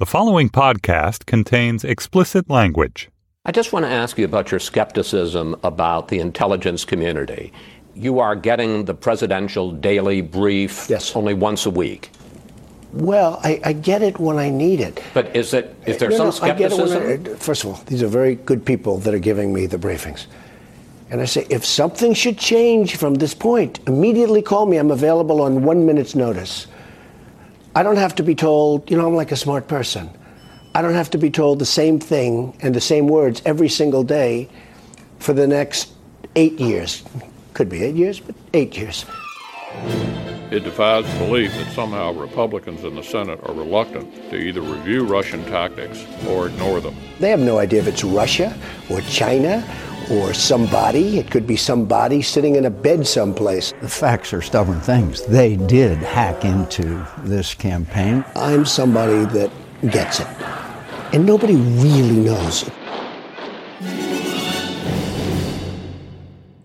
The following podcast contains explicit language. I just want to ask you about your skepticism about the intelligence community. You are getting the presidential daily brief Yes. only once a week. Well, I, I get it when I need it. But is it is there No, some no, I get it skepticism? I- first of all, these are very good people that are giving me the briefings. And I say, if something should change from this point, immediately call me. I'm available on one minute's notice. I don't have to be told, you know, I'm like a smart person. I don't have to be told the same thing and the same words every single day for the next eight years. Could be eight years, but eight years. It defies belief that somehow Republicans in the Senate are reluctant to either review Russian tactics or ignore them. They have no idea if it's Russia or China or somebody. It could be somebody sitting in a bed someplace. The facts are stubborn things. They did hack into this campaign. I'm somebody that gets it. And nobody really knows.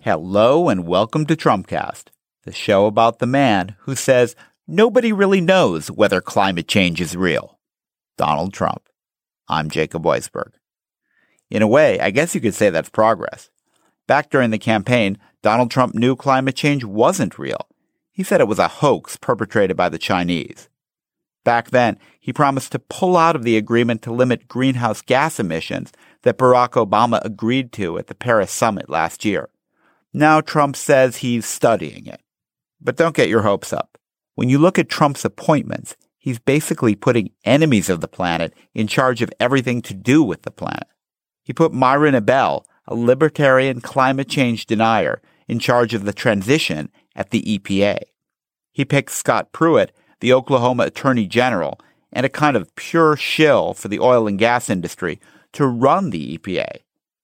Hello and welcome to Trumpcast, the show about the man who says nobody really knows whether climate change is real. Donald Trump. I'm Jacob Weisberg. In a way, I guess you could say that's progress. Back during the campaign, Donald Trump knew climate change wasn't real. He said it was a hoax perpetrated by the Chinese. Back then, he promised to pull out of the agreement to limit greenhouse gas emissions that Barack Obama agreed to at the Paris summit last year. Now Trump says he's studying it. But don't get your hopes up. When you look at Trump's appointments, he's basically putting enemies of the planet in charge of everything to do with the planet. He put Myron Ebell, a libertarian climate change denier, in charge of the transition at the EPA. He picked Scott Pruitt, the Oklahoma Attorney General, and a kind of pure shill for the oil and gas industry to run the EPA.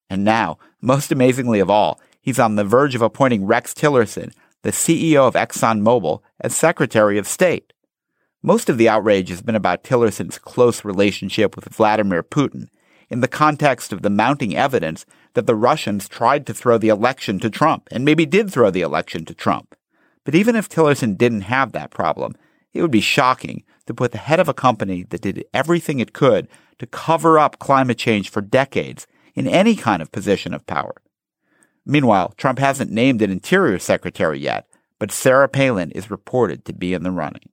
And now, most amazingly of all, he's on the verge of appointing Rex Tillerson, the CEO of ExxonMobil, as Secretary of State. Most of the outrage has been about Tillerson's close relationship with Vladimir Putin in the context of the mounting evidence that the Russians tried to throw the election to Trump and maybe did throw the election to Trump. But even if Tillerson didn't have that problem, it would be shocking to put the head of a company that did everything it could to cover up climate change for decades in any kind of position of power. Meanwhile, Trump hasn't named an interior secretary yet, but Sarah Palin is reported to be in the running.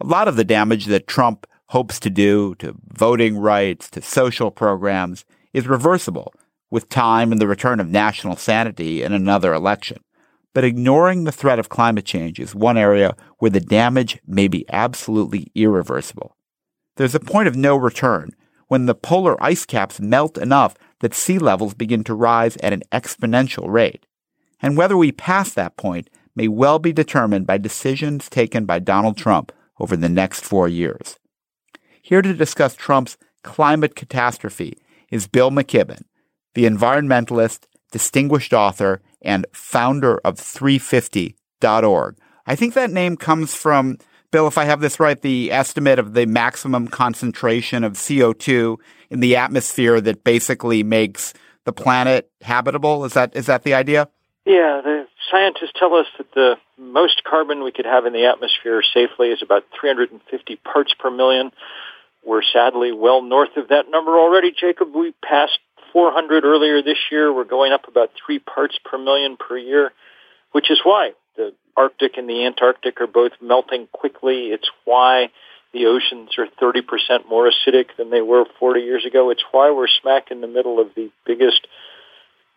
A lot of the damage that Trump hopes to do to voting rights, to social programs, is reversible with time and the return of national sanity in another election. But ignoring the threat of climate change is one area where the damage may be absolutely irreversible. There's a point of no return when the polar ice caps melt enough that sea levels begin to rise at an exponential rate. And whether we pass that point may well be determined by decisions taken by Donald Trump over the next four years. Here to discuss Trump's climate catastrophe is Bill McKibben, the environmentalist, distinguished author, and founder of 350.org. I think that name comes from, Bill, if I have this right, the estimate of the maximum concentration of CO2 in the atmosphere that basically makes the planet habitable. Is that is that the idea? Yeah, the scientists tell us that the most carbon we could have in the atmosphere safely is about 350 parts per million. We're sadly well north of that number already, Jacob. We passed 400 earlier this year. We're going up about three parts per million per year, which is why the Arctic and the Antarctic are both melting quickly. It's why the oceans are 30% more acidic than they were 40 years ago. It's why we're smack in the middle of the biggest,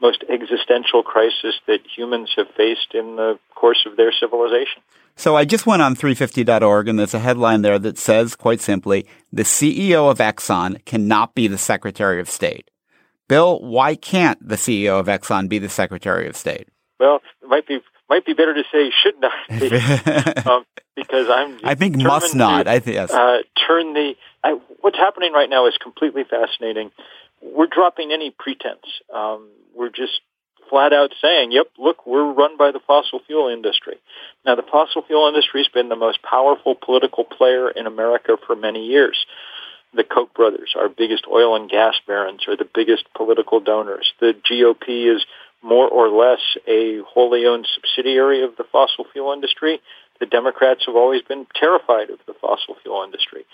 most existential crisis that humans have faced in the course of their civilization. So I just went on 350.org and there's a headline there that says, quite simply, the CEO of Exxon cannot be the Secretary of State. Bill, why can't the CEO of Exxon be the Secretary of State? Well, it might be might be better to say should not be, um, because I'm. I think must not. To, I think yes. Uh, turn the I, what's happening right now is completely fascinating. We're dropping any pretense. Um, we're just flat out saying, "Yep, look, we're run by the fossil fuel industry." Now, the fossil fuel industry has been the most powerful political player in America for many years. The Koch brothers, our biggest oil and gas barons, are the biggest political donors. The GOP is more or less a wholly owned subsidiary of the fossil fuel industry. The Democrats have always been terrified of the fossil fuel industry,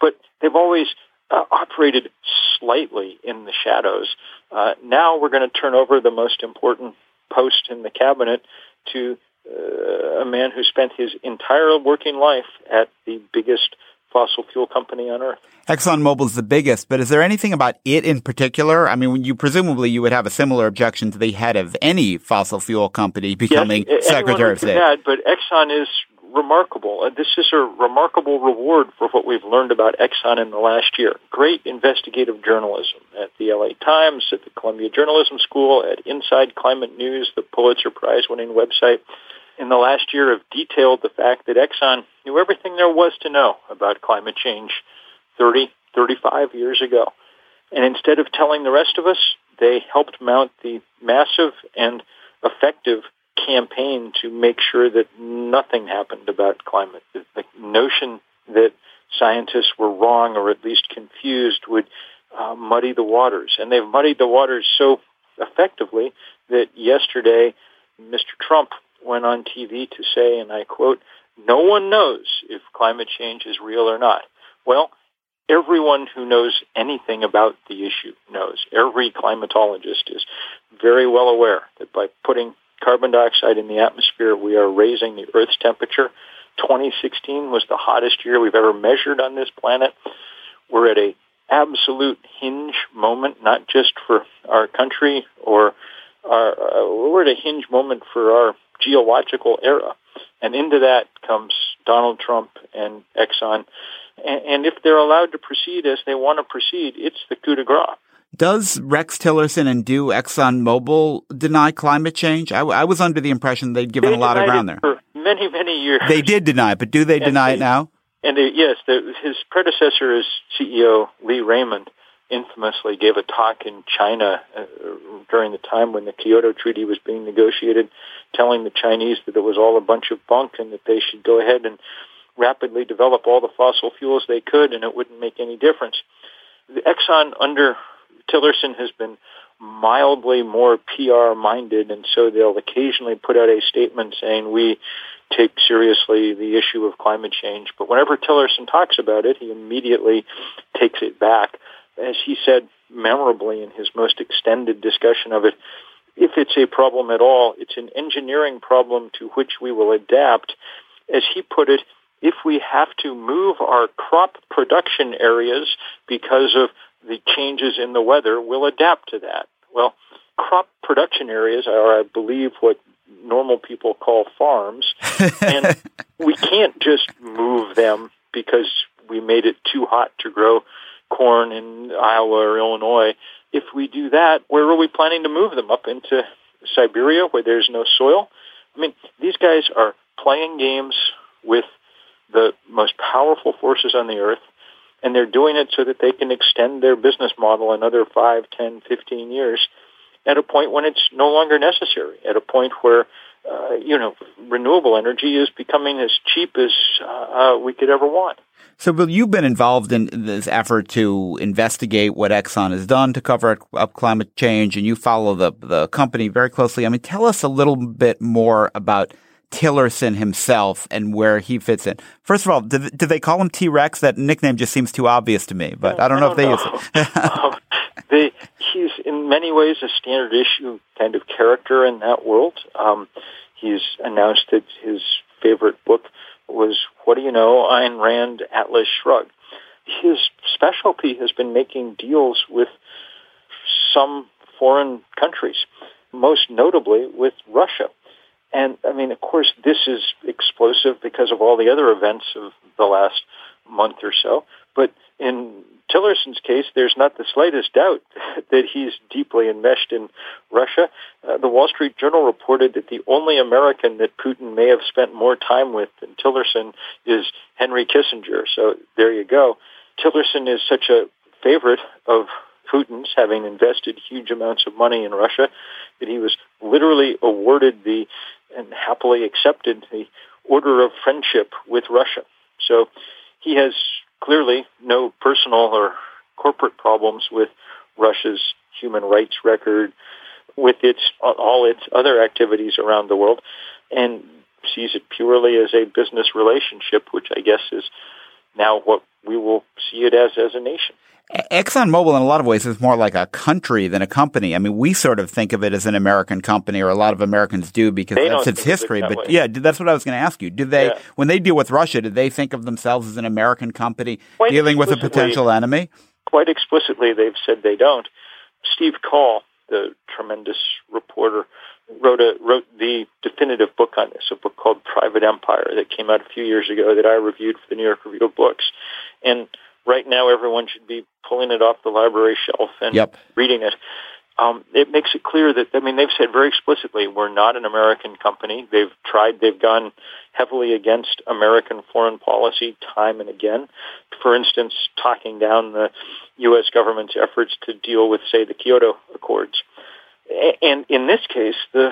but they've always uh, operated slightly in the shadows. Uh, now we're going to turn over the most important post in the cabinet to uh, a man who spent his entire working life at the biggest fossil fuel company on earth. ExxonMobil is the biggest, but is there anything about it in particular? I mean, you presumably you would have a similar objection to the head of any fossil fuel company becoming yes, Secretary of State. But Exxon is remarkable. Uh, this is a remarkable reward for what we've learned about Exxon in the last year. Great investigative journalism at the LA Times, at the Columbia Journalism School, at Inside Climate News, the Pulitzer Prize winning website in the last year have detailed the fact that Exxon knew everything there was to know about climate change 30, 35 years ago. And instead of telling the rest of us, they helped mount the massive and effective campaign to make sure that nothing happened about climate. The, notion that scientists were wrong or at least confused would uh, muddy the waters. And they've muddied the waters so effectively that yesterday Mr. Trump went on TV to say, and I quote, no one knows if climate change is real or not. Well, everyone who knows anything about the issue knows. Every climatologist is very well aware that by putting carbon dioxide in the atmosphere, we are raising the Earth's temperature. 2016 was the hottest year we've ever measured on this planet. We're at a absolute hinge moment, not just for our country or our, uh, we're at a hinge moment for our geological era. And into that comes Donald Trump and Exxon. And, and if they're allowed to proceed as they want to proceed, it's the coup de grace. Does Rex Tillerson and do ExxonMobil deny climate change? I, I was under the impression they'd given they a lot of ground there. For many, many years. They did deny it, but do they and deny they, it now? And they, yes, the, his predecessor as CEO, Lee Raymond, infamously gave a talk in China uh, during the time when the Kyoto Treaty was being negotiated, telling the Chinese that it was all a bunch of bunk and that they should go ahead and rapidly develop all the fossil fuels they could and it wouldn't make any difference. The Exxon under Tillerson has been mildly more PR minded and so they'll occasionally put out a statement saying we take seriously the issue of climate change. But whenever Tillerson talks about it, he immediately takes it back as he said memorably in his most extended discussion of it, if it's a problem at all, it's an engineering problem to which we will adapt. As he put it, if we have to move our crop production areas because of the changes in the weather, we'll adapt to that. Well, crop production areas are, I believe, what normal people call farms, and we can't just move them because we made it too hot to grow corn in Iowa or Illinois. If we do that, where are we planning to move them? Up into Siberia where there's no soil? I mean, these guys are playing games with the most powerful forces on the earth, and they're doing it so that they can extend their business model another 5, 10, 15 years at a point when it's no longer necessary, at a point where uh, you know, renewable energy is becoming as cheap as uh, we could ever want. So, Bill, you've been involved in this effort to investigate what Exxon has done to cover up climate change, and you follow the the company very closely. I mean, tell us a little bit more about Tillerson himself and where he fits in. First of all, do, do they call him T Rex? That nickname just seems too obvious to me, but I don't know I if they know. use it. um, they, he's in many ways a standard issue kind of character in that world. Um, he's announced that his favorite book was, what do you know, Ayn Rand, Atlas Shrugged. His specialty has been making deals with some foreign countries, most notably with Russia. And I mean, of course, this is explosive because of all the other events of the last month or so. But in Tillerson's case, there's not the slightest doubt that he's deeply enmeshed in Russia. Uh, the Wall Street Journal reported that the only American that Putin may have spent more time with than Tillerson is Henry Kissinger. So there you go. Tillerson is such a favorite of Putin's, having invested huge amounts of money in Russia, that he was literally awarded the and happily accepted the Order of Friendship with Russia. So he has clearly no personal or corporate problems with Russia's human rights record, with its all its other activities around the world, and sees it purely as a business relationship, which I guess is now what we will see it as as a nation. ExxonMobil, in a lot of ways, is more like a country than a company. I mean, we sort of think of it as an American company, or a lot of Americans do because they that's its history. But way. yeah, that's what I was going to ask you. Did they, yeah. when they deal with Russia, did they think of themselves as an American company Quite dealing with a potential enemy? Quite explicitly, they've said they don't. Steve Coll, the tremendous reporter, wrote a wrote the definitive book on this, a book called Private Empire that came out a few years ago that I reviewed for the New York Review of Books, and right now everyone should be pulling it off the library shelf and yep. reading it. Um, it makes it clear that I mean they've said very explicitly we're not an American company. They've tried, they've gone heavily against American foreign policy time and again. For instance, talking down the U.S. government's efforts to deal with, say, the Kyoto Accords. And in this case, the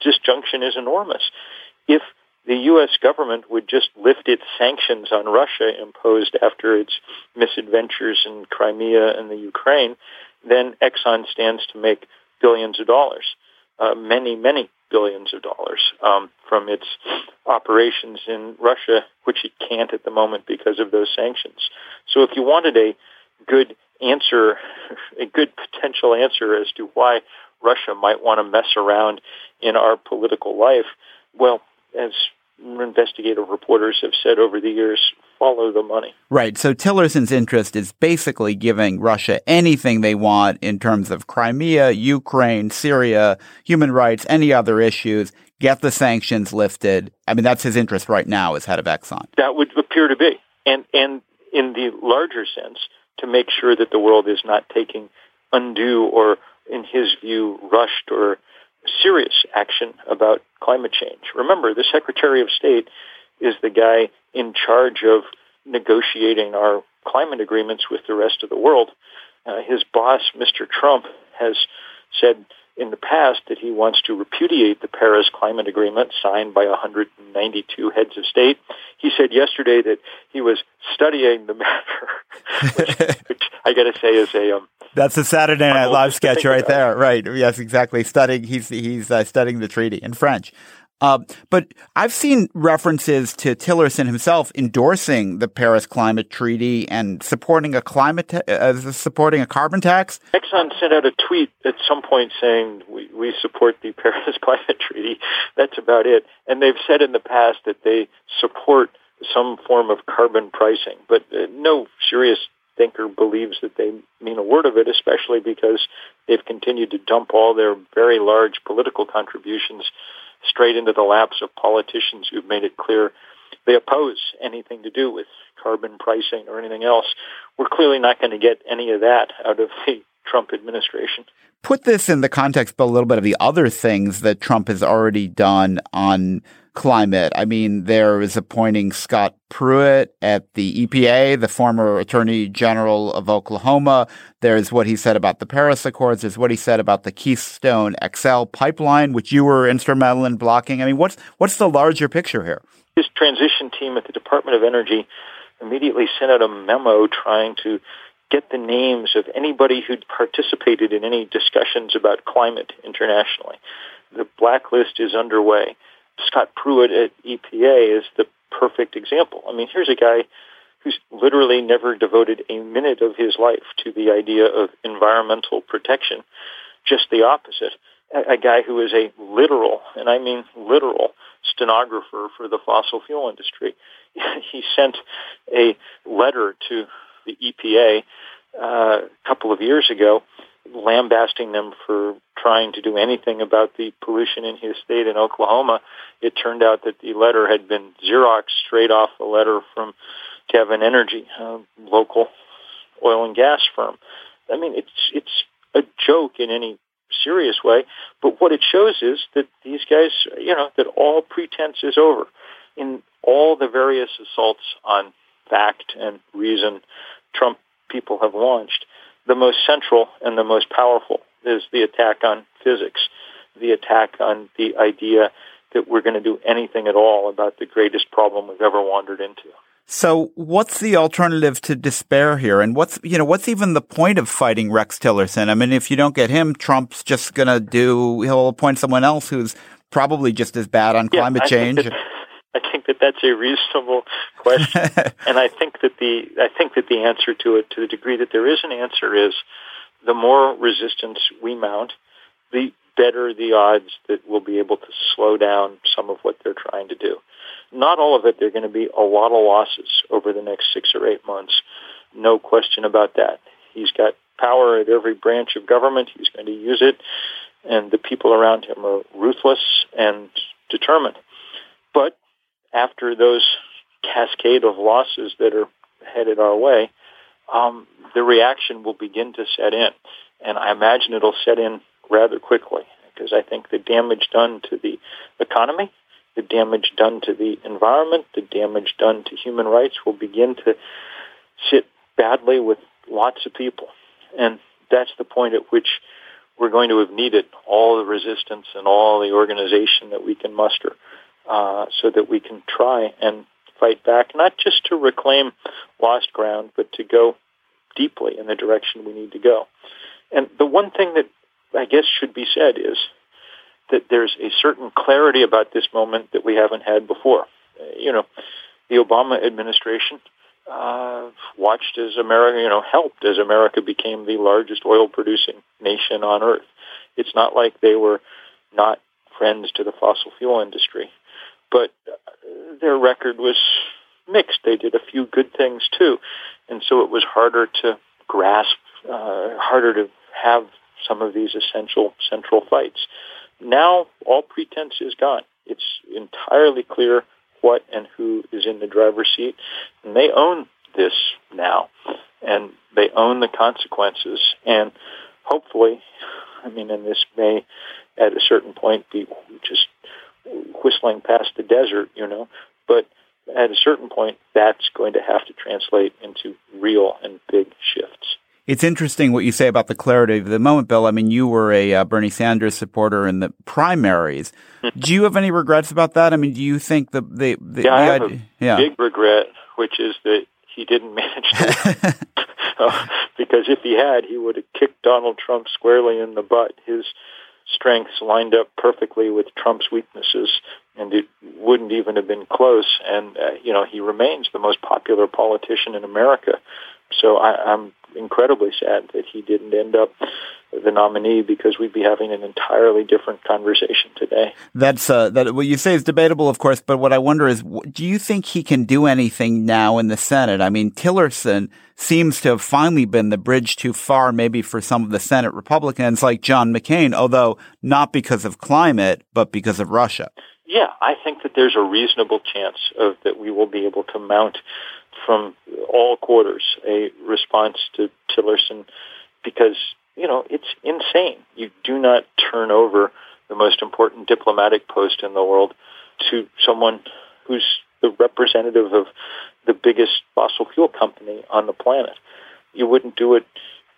disjunction is enormous. If the U.S. government would just lift its sanctions on Russia imposed after its misadventures in Crimea and the Ukraine, then Exxon stands to make billions of dollars, uh, many, many billions of dollars um, from its operations in Russia, which it can't at the moment because of those sanctions. So if you wanted a good answer, a good potential answer as to why Russia might want to mess around in our political life, well, as investigative reporters have said over the years, follow the money. Right. So Tillerson's interest is basically giving Russia anything they want in terms of Crimea, Ukraine, Syria, human rights, any other issues, get the sanctions lifted. I mean, that's his interest right now as head of Exxon. That would appear to be. And, and in the larger sense, to make sure that the world is not taking undue or, in his view, rushed or serious action about climate change. Remember, the Secretary of State is the guy in charge of negotiating our climate agreements with the rest of the world. Uh, his boss, Mr. Trump, has said in the past that he wants to repudiate the Paris Climate Agreement signed by 192 heads of state. He said yesterday that he was studying the matter, which, which I got to say is a um, that's a Saturday Night Live sketch right there. Right. Yes, exactly. Studying. He's he's uh, studying the treaty in French. Uh, but I've seen references to Tillerson himself endorsing the Paris Climate Treaty and supporting a climate ta- uh, supporting a carbon tax. Exxon sent out a tweet at some point saying we, we support the Paris Climate Treaty. That's about it. And they've said in the past that they support some form of carbon pricing, but uh, no serious thinker believes that they mean a word of it, especially because they've continued to dump all their very large political contributions straight into the laps of politicians who've made it clear they oppose anything to do with carbon pricing or anything else. We're clearly not going to get any of that out of the Trump administration. Put this in the context of a little bit of the other things that Trump has already done on climate. I mean, there is appointing Scott Pruitt at the EPA, the former Attorney General of Oklahoma. There's what he said about the Paris Accords. There's what he said about the Keystone XL pipeline, which you were instrumental in blocking. I mean, what's what's the larger picture here? His transition team at the Department of Energy immediately sent out a memo trying to get the names of anybody who'd participated in any discussions about climate internationally. The blacklist is underway. Scott Pruitt at EPA is the perfect example. I mean, here's a guy who's literally never devoted a minute of his life to the idea of environmental protection, just the opposite. a, a guy who is a literal, and I mean literal, stenographer for the fossil fuel industry. he sent a letter to the EPA uh, a couple of years ago lambasting them for trying to do anything about the pollution in his state in Oklahoma. It turned out that the letter had been Xerox straight off a letter from Devon Energy, a local oil and gas firm. I mean, it's it's a joke in any serious way, but what it shows is that these guys, you know, that all pretense is over. In all the various assaults on fact and reason Trump people have launched, the most central and the most powerful is the attack on physics, the attack on the idea that we're going to do anything at all about the greatest problem we've ever wandered into. So what's the alternative to despair here? And what's, you know, what's even the point of fighting Rex Tillerson? I mean, if you don't get him, Trump's just going to do, he'll appoint someone else who's probably just as bad on yeah, climate change. Think that, I think that that's a reasonable question. and I think that the, I think that the answer to it, to the degree that there is an answer is the more resistance we mount, the better the odds that we'll be able to slow down some of what they're trying to do. Not all of it. There are going to be a lot of losses over the next six or eight months. No question about that. He's got power at every branch of government. He's going to use it. And the people around him are ruthless and determined. But after those cascade of losses that are headed our way, um, the reaction will begin to set in. And I imagine it'll set in rather quickly because I think the damage done to the economy the damage done to the environment, the damage done to human rights will begin to sit badly with lots of people. And that's the point at which we're going to have needed all the resistance and all the organization that we can muster uh, so that we can try and fight back, not just to reclaim lost ground, but to go deeply in the direction we need to go. And the one thing that I guess should be said is that there's a certain clarity about this moment that we haven't had before. You know, the Obama administration uh, watched as America, you know, helped as America became the largest oil producing nation on earth. It's not like they were not friends to the fossil fuel industry, but uh, their record was mixed. They did a few good things too, and so it was harder to grasp, uh, harder to have some of these essential central fights. Now all pretense is gone. It's entirely clear what and who is in the driver's seat, and they own this now, and they own the consequences. And hopefully, I mean, and this may at a certain point be just whistling past the desert, you know, but at a certain point, that's going to have to translate into real and big shifts. It's interesting what you say about the clarity of the moment, Bill. I mean, you were a uh, Bernie Sanders supporter in the primaries. do you have any regrets about that? I mean, do you think the the, the yeah, I have idea, a yeah. big regret, which is that he didn't manage to, uh, because if he had, he would have kicked Donald Trump squarely in the butt. His strengths lined up perfectly with Trump's weaknesses, and it wouldn't even have been close. And uh, you know, he remains the most popular politician in America. So I, I'm incredibly sad that he didn't end up the nominee because we'd be having an entirely different conversation today. That's uh, that. What you say is debatable, of course, but what I wonder is, do you think he can do anything now in the Senate? I mean, Tillerson seems to have finally been the bridge too far, maybe for some of the Senate Republicans like John McCain, although not because of climate, but because of Russia. Yeah, I think that there's a reasonable chance of that we will be able to mount from all quarters a response to Tillerson because, you know, it's insane. You do not turn over the most important diplomatic post in the world to someone who's the representative of the biggest fossil fuel company on the planet. You wouldn't do it,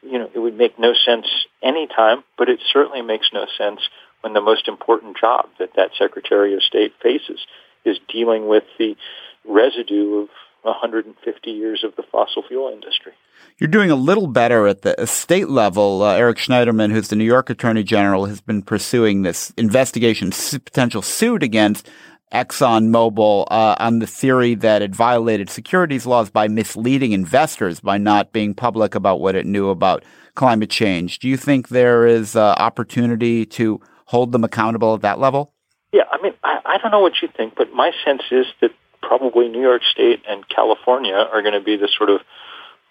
you know, it would make no sense any time, but it certainly makes no sense when the most important job that that Secretary of State faces is dealing with the residue of 150 years of the fossil fuel industry. You're doing a little better at the state level. Uh, Eric Schneiderman, who's the New York Attorney General, has been pursuing this investigation, potential suit against ExxonMobil uh, on the theory that it violated securities laws by misleading investors by not being public about what it knew about climate change. Do you think there is uh, opportunity to hold them accountable at that level? Yeah, I mean, I, I don't know what you think, but my sense is that probably New York State and California are going to be the sort of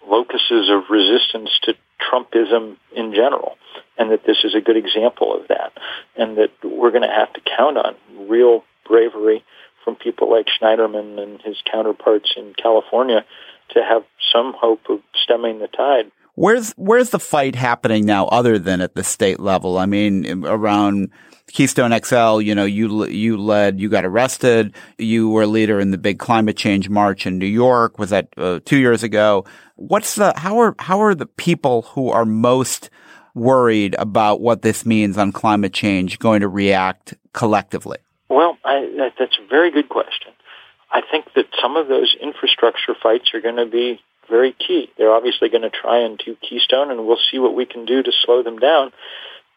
locuses of resistance to Trumpism in general, and that this is a good example of that, and that we're going to have to count on real bravery from people like Schneiderman and his counterparts in California to have some hope of stemming the tide. Where's where's the fight happening now, other than at the state level? I mean, around Keystone XL, you know, you you led, you got arrested, you were a leader in the big climate change march in New York. Was that uh, two years ago? What's the how are how are the people who are most worried about what this means on climate change going to react collectively? Well, I, that, that's a very good question. I think that some of those infrastructure fights are going to be very key. They're obviously going to try and do Keystone, and we'll see what we can do to slow them down.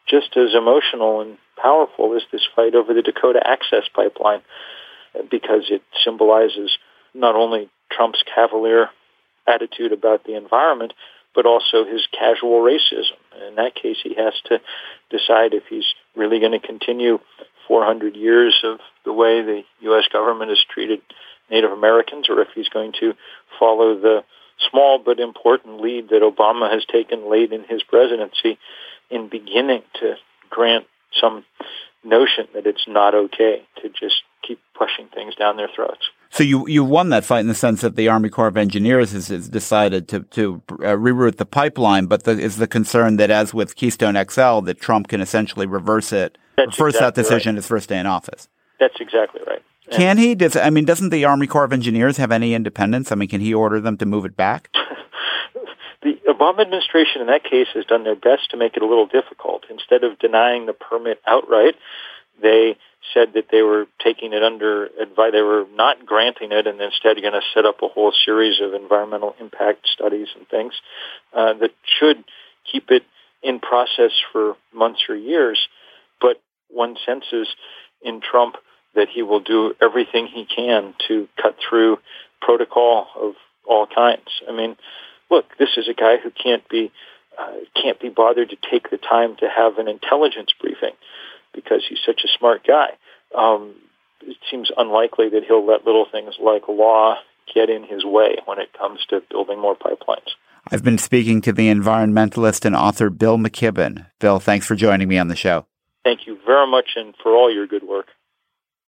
Just as emotional and powerful is this fight over the Dakota Access Pipeline, because it symbolizes not only Trump's cavalier attitude about the environment, but also his casual racism. In that case, he has to decide if he's really going to continue 400 years of the way the U.S. government has treated Native Americans, or if he's going to follow the small but important lead that Obama has taken late in his presidency in beginning to grant some notion that it's not okay to just keep pushing things down their throats. So you you won that fight in the sense that the Army Corps of Engineers has, has decided to to uh, reroute the pipeline, but the, is the concern that as with Keystone XL, that Trump can essentially reverse it, That's reverse exactly that decision right. his first day in office. That's exactly right. Can he? Does I mean, doesn't the Army Corps of Engineers have any independence? I mean, can he order them to move it back? Obama administration in that case has done their best to make it a little difficult. Instead of denying the permit outright, they said that they were taking it under advice. They were not granting it, and instead going to set up a whole series of environmental impact studies and things uh, that should keep it in process for months or years. But one senses in Trump that he will do everything he can to cut through protocol of all kinds. I mean, look, this is a guy who can't be uh, can't be bothered to take the time to have an intelligence briefing because he's such a smart guy. Um, it seems unlikely that he'll let little things like law get in his way when it comes to building more pipelines. I've been speaking to the environmentalist and author Bill McKibben. Bill, thanks for joining me on the show. Thank you very much and for all your good work.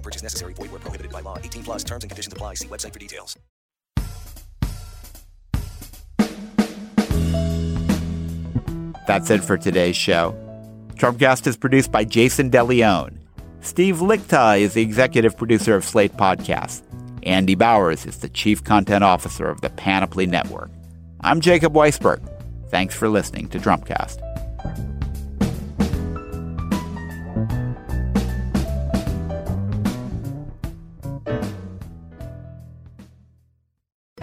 No purchase necessary. Void where prohibited by law. 18 plus terms and conditions apply. See website for details. That's it for today's show. Trumpcast is produced by Jason DeLeon. Steve Lickteig is the executive producer of Slate Podcasts. Andy Bowers is the chief content officer of the Panoply Network. I'm Jacob Weisberg. Thanks for listening to Trumpcast.